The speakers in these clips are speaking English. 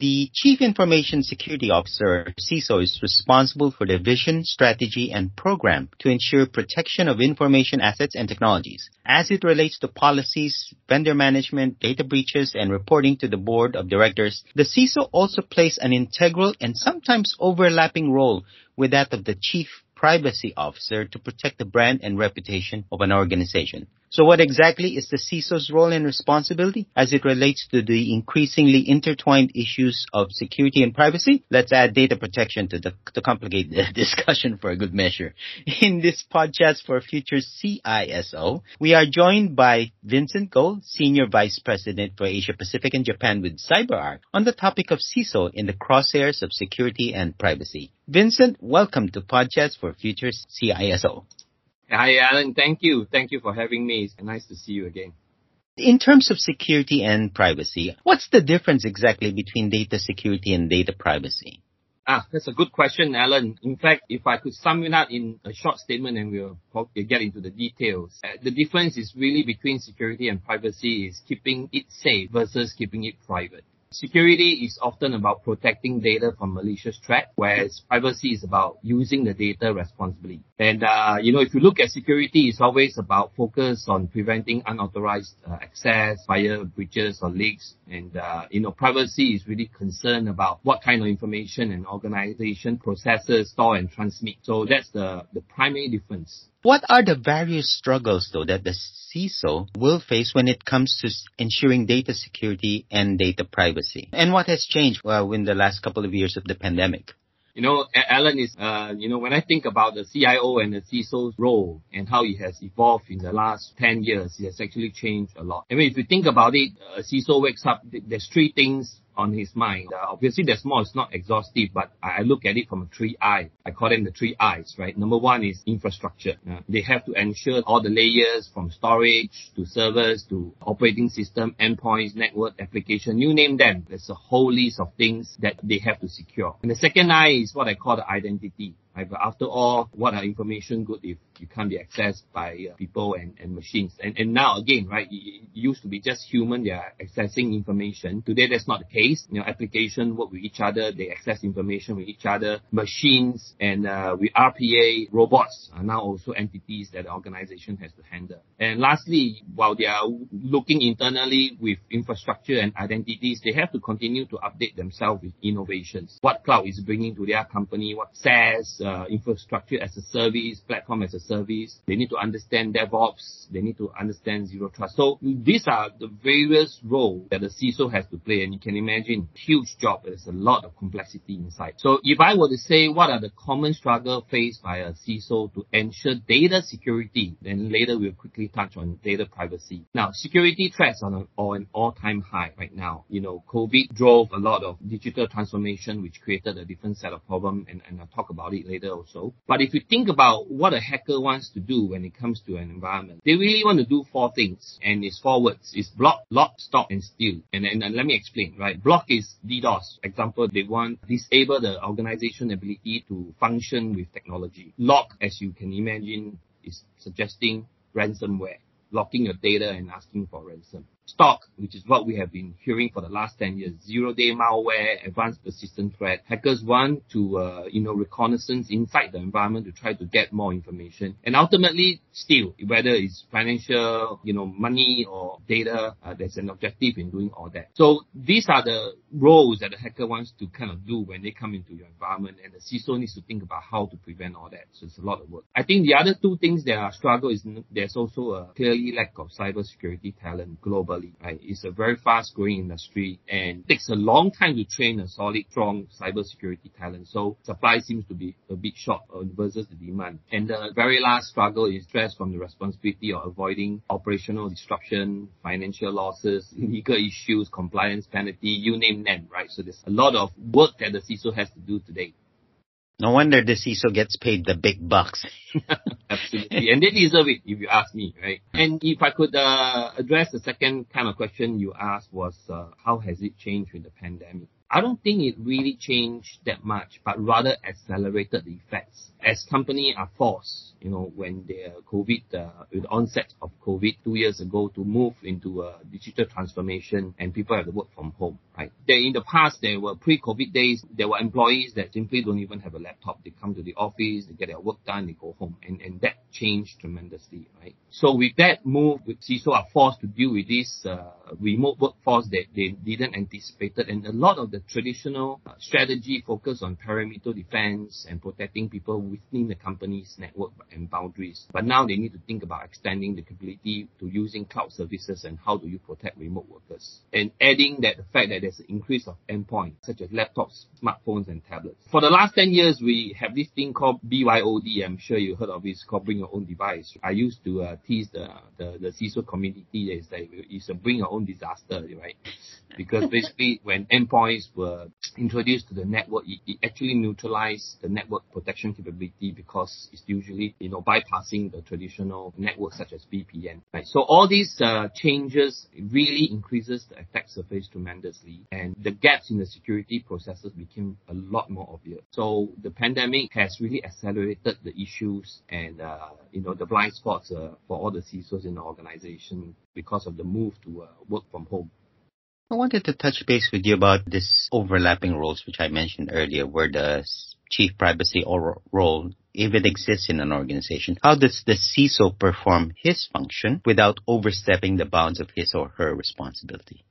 The Chief Information Security Officer, CISO, is responsible for the vision, strategy, and program to ensure protection of information assets and technologies. As it relates to policies, vendor management, data breaches, and reporting to the board of directors, the CISO also plays an integral and sometimes overlapping role with that of the Chief Privacy Officer to protect the brand and reputation of an organization. So what exactly is the CISO's role and responsibility as it relates to the increasingly intertwined issues of security and privacy? Let's add data protection to, the, to complicate the discussion for a good measure. In this podcast for Future CISO, we are joined by Vincent Goh, Senior Vice President for Asia Pacific and Japan with CyberArk, on the topic of CISO in the crosshairs of security and privacy. Vincent, welcome to Podchats for Future CISO. Hi, Alan. Thank you. Thank you for having me. It's nice to see you again. In terms of security and privacy, what's the difference exactly between data security and data privacy? Ah, that's a good question, Alan. In fact, if I could sum it up in a short statement and we'll get into the details. Uh, the difference is really between security and privacy is keeping it safe versus keeping it private. Security is often about protecting data from malicious threat, whereas privacy is about using the data responsibly. And, uh, you know, if you look at security, it's always about focus on preventing unauthorized uh, access via breaches or leaks. And, uh, you know, privacy is really concerned about what kind of information an organization processes, store and transmit. So that's the, the primary difference. What are the various struggles, though, that the CISO will face when it comes to ensuring data security and data privacy? And what has changed well, in the last couple of years of the pandemic? You know, Alan is, uh, you know, when I think about the CIO and the CISO's role and how it has evolved in the last 10 years, it has actually changed a lot. I mean, if you think about it, a CISO wakes up, there's three things on his mind. Uh, obviously, there's more. It's not exhaustive, but I look at it from a three I. I call them the three I's, right? Number one is infrastructure. They have to ensure all the layers from storage to servers to operating system, endpoints, network, application, you name them. There's a whole list of things that they have to secure. And the second I is what I call the identity. After all, what are information good if you can't be accessed by uh, people and, and machines? And, and now again, right, it, it used to be just human, they are accessing information. Today, that's not the case. You know, application work with each other, they access information with each other. Machines and uh, with RPA, robots are now also entities that the organization has to handle. And lastly, while they are looking internally with infrastructure and identities, they have to continue to update themselves with innovations. What cloud is bringing to their company, what SaaS, uh, infrastructure as a service, platform as a service. They need to understand DevOps. They need to understand zero trust. So these are the various roles that the CISO has to play. And you can imagine huge job. There's a lot of complexity inside. So if I were to say what are the common struggle faced by a CISO to ensure data security, then later we'll quickly touch on data privacy. Now, security threats are on an all-time high right now. You know, COVID drove a lot of digital transformation, which created a different set of problems, and, and I'll talk about it later later also. But if you think about what a hacker wants to do when it comes to an environment, they really want to do four things. And it's four words. It's block, lock, stop, and steal. And, and, and let me explain, right? Block is DDoS. Example, they want disable the organization ability to function with technology. Lock, as you can imagine, is suggesting ransomware, locking your data and asking for ransom. Stop, which is what we have been hearing for the last 10 years. Zero-day malware, advanced persistent threat. Hackers want to, uh, you know, reconnaissance inside the environment to try to get more information. And ultimately, steal, whether it's financial, you know, money or data, uh, there's an objective in doing all that. So these are the roles that the hacker wants to kind of do when they come into your environment. And the CISO needs to think about how to prevent all that. So it's a lot of work. I think the other two things that are struggle is there's also a clearly lack of cybersecurity talent globally globally, right? It's a very fast growing industry and takes a long time to train a solid, strong cybersecurity talent. So supply seems to be a bit short uh, versus the demand. And the very last struggle is stress from the responsibility of avoiding operational disruption, financial losses, legal issues, compliance penalty, you name them, right? So there's a lot of work that the CISO has to do today. No wonder the CISO gets paid the big bucks. Absolutely. and they deserve it, if you ask me, right? And if I could uh, address the second kind of question you asked was, uh, how has it changed with the pandemic? I don't think it really changed that much, but rather accelerated the effects. As companies are forced, you know, when the COVID, uh, with the onset of COVID two years ago to move into a digital transformation and people have to work from home, right? There, in the past, there were pre-COVID days, there were employees that simply don't even have a laptop. They come to the office, they get their work done, they go home. And, and that changed tremendously, right? So with that move, with CISO are forced to deal with this uh, remote workforce that they didn't anticipate. And a lot of the traditional uh, strategy focus on perimeter defense and protecting people within the company's network and boundaries. But now they need to think about extending the capability to using cloud services and how do you protect remote workers. And adding that the fact that there's an increase of endpoints such as laptops, smartphones and tablets. For the last 10 years, we have this thing called BYOD. I'm sure you heard of. It's called bring your own device. I used to uh, tease the, the, the CISO community is that it's a bring your own disaster, right? Because basically when endpoints were introduced to the network, it, it actually neutralized the network protection capability because it's usually, you know, bypassing the traditional networks such as VPN, right? So all these uh, changes really increases the attack surface tremendously and the gaps in the security processes became a lot more obvious. So the pandemic has really accelerated the issues and, uh, you know, the blind spots uh, for all the CISOs in the organization because of the move to uh, work from home. I wanted to touch base with you about this overlapping roles, which I mentioned earlier, where the chief privacy role, if it exists in an organization, how does the CISO perform his function without overstepping the bounds of his or her responsibility?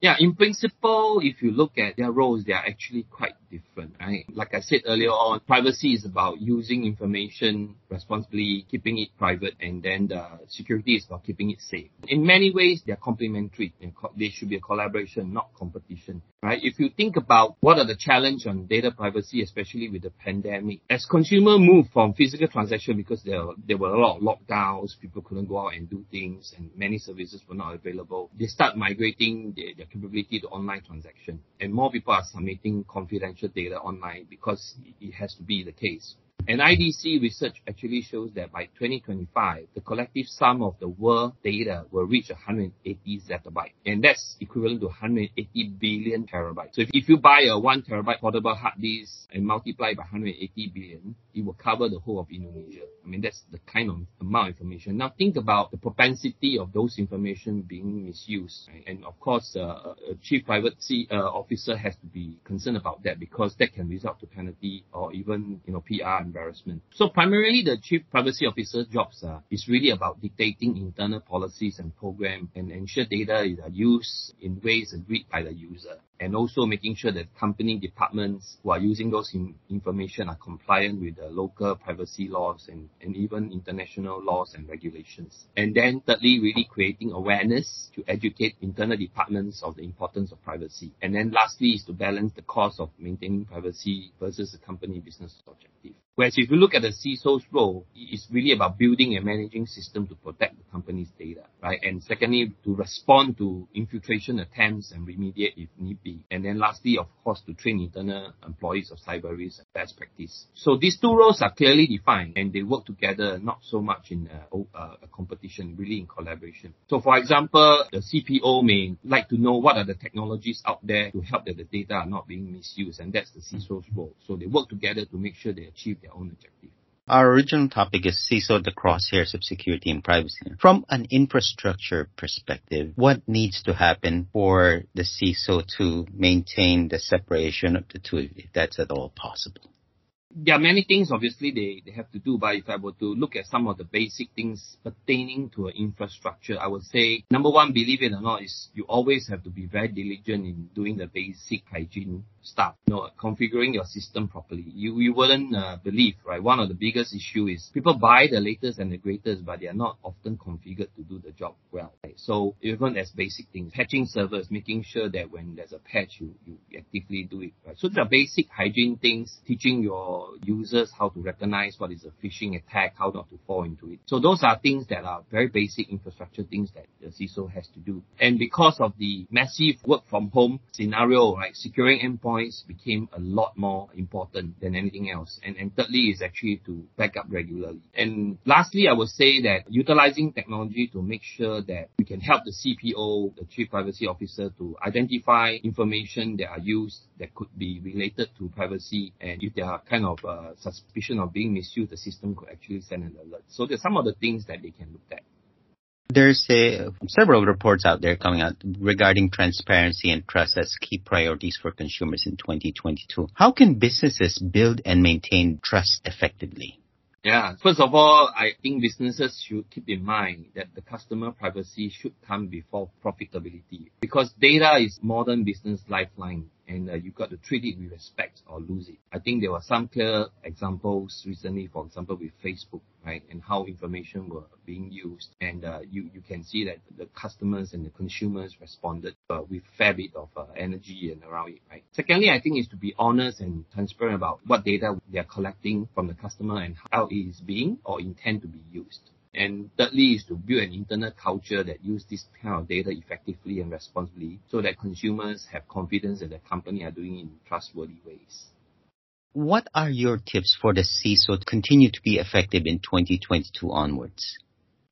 Yeah, in principle, if you look at their roles, they are actually quite different, right? Like I said earlier on, privacy is about using information responsibly, keeping it private, and then the security is about keeping it safe. In many ways, they are complementary. And they should be a collaboration, not competition, right? If you think about what are the challenge on data privacy, especially with the pandemic, as consumer move from physical transaction because there, there were a lot of lockdowns, people couldn't go out and do things, and many services were not available, they start migrating their, their capability to online transaction. And more people are submitting confidential data online because it has to be the case. And IDC research actually shows that by 2025, the collective sum of the world data will reach 180 zettabyte. And that's equivalent to 180 billion terabytes. So if, if you buy a one terabyte portable hard disk and multiply by 180 billion, it will cover the whole of Indonesia. I mean, that's the kind of amount of information. Now think about the propensity of those information being misused. Right? And of course, uh, a chief privacy uh, officer has to be concerned about that because that can result to penalty or even, you know, PR embarrassment. So primarily the chief privacy officer's jobs uh, is really about dictating internal policies and program and ensure data is used in ways agreed by the user and also making sure that company departments who are using those in, information are compliant with the local privacy laws and, and even international laws and regulations. And then thirdly, really creating awareness to educate internal departments of the importance of privacy. And then lastly is to balance the cost of maintaining privacy versus the company business objective. Whereas if you look at the CISO's role, it's really about building and managing system to protect the company's data, right? And secondly, to respond to infiltration attempts and remediate if need be. And then lastly, of course, to train internal employees of cyber risk and best practice. So these two roles are clearly defined and they work together, not so much in uh, a, uh, a competition, really in collaboration. So for example, the CPO may like to know what are the technologies out there to help that the data are not being misused, and that's the CISO's role. So they work together to make sure they achieve their own objective. Our original topic is CISO, the crosshairs of security and privacy. From an infrastructure perspective, what needs to happen for the CISO to maintain the separation of the two, if that's at all possible? there are many things obviously they, they have to do, but if I were to look at some of the basic things pertaining to an infrastructure, I would say number one, believe it or not, is you always have to be very diligent in doing the basic hygiene stuff, you know, configuring your system properly. You you wouldn't uh, believe, right? One of the biggest issue is people buy the latest and the greatest, but they are not often configured to do the job well. Right? So even as basic things, patching servers, making sure that when there's a patch, you, you actively do it. Right? So the basic hygiene things, teaching your users how to recognize what is a phishing attack, how not to fall into it. So those are things that are very basic infrastructure things that the CISO has to do. And because of the massive work from home scenario, right, securing endpoints points became a lot more important than anything else. And, and thirdly is actually to back up regularly. And lastly, I would say that utilizing technology to make sure that we can help the CPO, the Chief Privacy Officer, to identify information that are used that could be related to privacy. And if there are kind of uh, suspicion of being misused, the system could actually send an alert. So there's some of the things that they can look at. There's a, several reports out there coming out regarding transparency and trust as key priorities for consumers in 2022. How can businesses build and maintain trust effectively? Yeah. First of all, I think businesses should keep in mind that the customer privacy should come before profitability because data is modern business lifeline and uh, you've got to treat it with respect or lose it. I think there were some clear examples recently, for example, with Facebook, right, and how information were being used, and uh, you you can see that the customers and the consumers responded uh, with fair bit of uh, energy and around it, right. Secondly, I think is to be honest and transparent about what data they are collecting from the customer and how it is being or intend to be used. And thirdly is to build an internal culture that use this kind of data effectively and responsibly so that consumers have confidence that the company are doing it in trustworthy ways. What are your tips for the CISO to continue to be effective in 2022 onwards?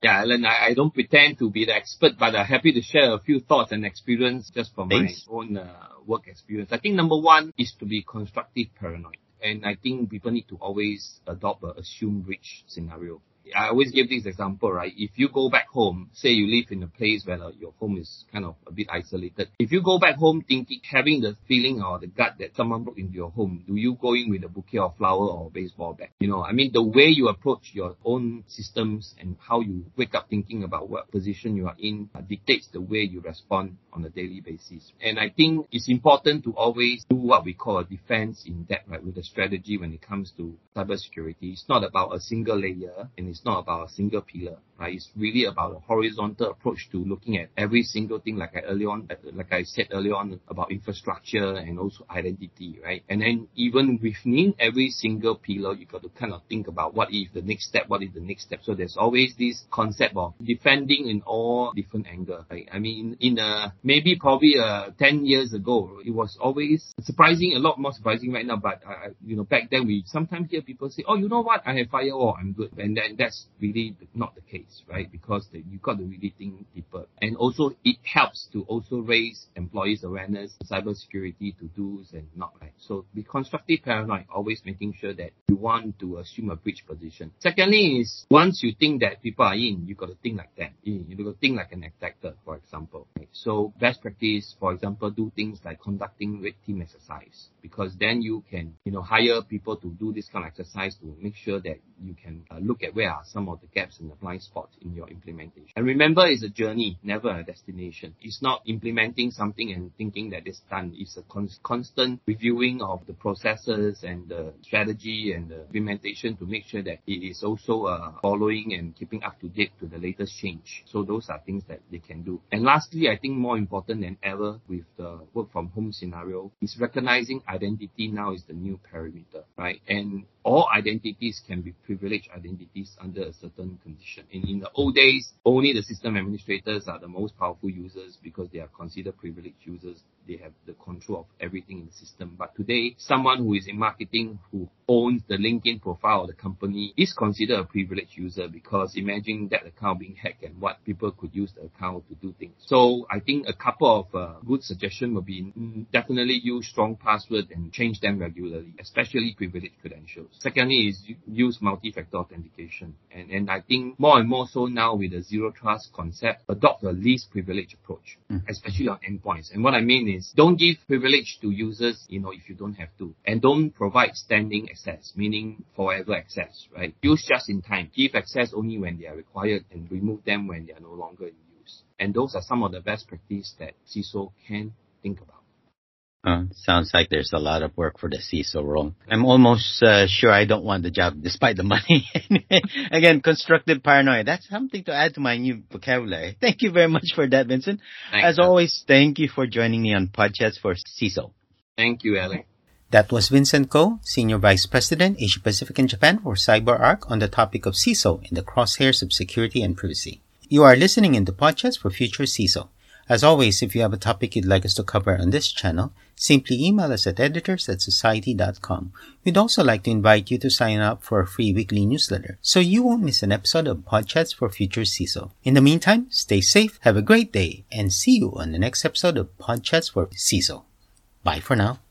Yeah, Alan, I, I don't pretend to be the expert, but I'm happy to share a few thoughts and experience just from Thanks. my own uh, work experience. I think number one is to be constructive paranoid. And I think people need to always adopt a assume breach scenario. I always give this example, right? If you go back home, say you live in a place where your home is kind of a bit isolated. If you go back home thinking, having the feeling or the gut that someone broke into your home, do you go in with a bouquet of flower or baseball bat? You know, I mean, the way you approach your own systems and how you wake up thinking about what position you are in uh, dictates the way you respond on a daily basis. And I think it's important to always do what we call a defense in depth, right, with a strategy when it comes to cybersecurity. It's not about a single layer and it's not about a single pillar, right? It's really about a horizontal approach to looking at every single thing, like I earlier on, like I said earlier on about infrastructure and also identity, right? And then even within every single pillar, you got to kind of think about what is the next step, what is the next step. So there's always this concept of defending in all different angles, right? I mean, in a, maybe probably uh, 10 years ago, it was always surprising, a lot more surprising right now, but you know, back then we sometimes hear people say, oh, you know what? I have firewall, I'm good. And then that's really not the case, right? Because the, you got to really think deeper. And also it helps to also raise employees awareness, cybersecurity to do's and not right. So be constructive paranoid, always making sure that you want to assume a breach position. Secondly is once you think that people are in, you've got to think like them. You've got to think like an attacker, for example. Right? So best practice, for example, do things like conducting red team exercise because then you can, you know, hire people to do this kind of exercise to make sure that you can uh, look at where are some of the gaps and the blind spots in your implementation. And remember, it's a journey, never a destination. It's not implementing something and thinking that it's done. It's a con- constant reviewing of the processes and the strategy and the implementation to make sure that it is also uh, following and keeping up to date to the latest change. So those are things that they can do. And lastly, I think more important than ever with the work from home scenario is recognizing identity now is the new parameter, right? And all identities can be privileged identities under a certain condition. In, in the old days, only the system administrators are the most powerful users because they are considered privileged users they have the control of everything in the system. But today, someone who is in marketing who owns the LinkedIn profile of the company is considered a privileged user because imagine that account being hacked and what people could use the account to do things. So I think a couple of uh, good suggestions would be mm, definitely use strong password and change them regularly, especially privileged credentials. Secondly is use multi-factor authentication. And, and I think more and more so now with the zero trust concept, adopt a least privileged approach, mm. especially on endpoints. And what I mean is don't give privilege to users, you know, if you don't have to. And don't provide standing access, meaning forever access, right? Use just in time. Give access only when they are required and remove them when they are no longer in use. And those are some of the best practice that CISO can think about. Uh, sounds like there's a lot of work for the CISO role. I'm almost uh, sure I don't want the job despite the money. Again, constructive paranoia. That's something to add to my new vocabulary. Thank you very much for that, Vincent. Thanks, As always, thank you for joining me on Podchats for CISO. Thank you, Alex. That was Vincent Goh, Senior Vice President, Asia Pacific and Japan for CyberArk on the topic of CISO in the crosshairs of security and privacy. You are listening in the Podchats for Future CISO. As always, if you have a topic you'd like us to cover on this channel, simply email us at editors at cxociety.com. We'd also like to invite you to sign up for a free weekly newsletter so you won't miss an episode of Podchats for Future CISO. In the meantime, stay safe, have a great day, and see you on the next episode of Podchats for CISO. Bye for now.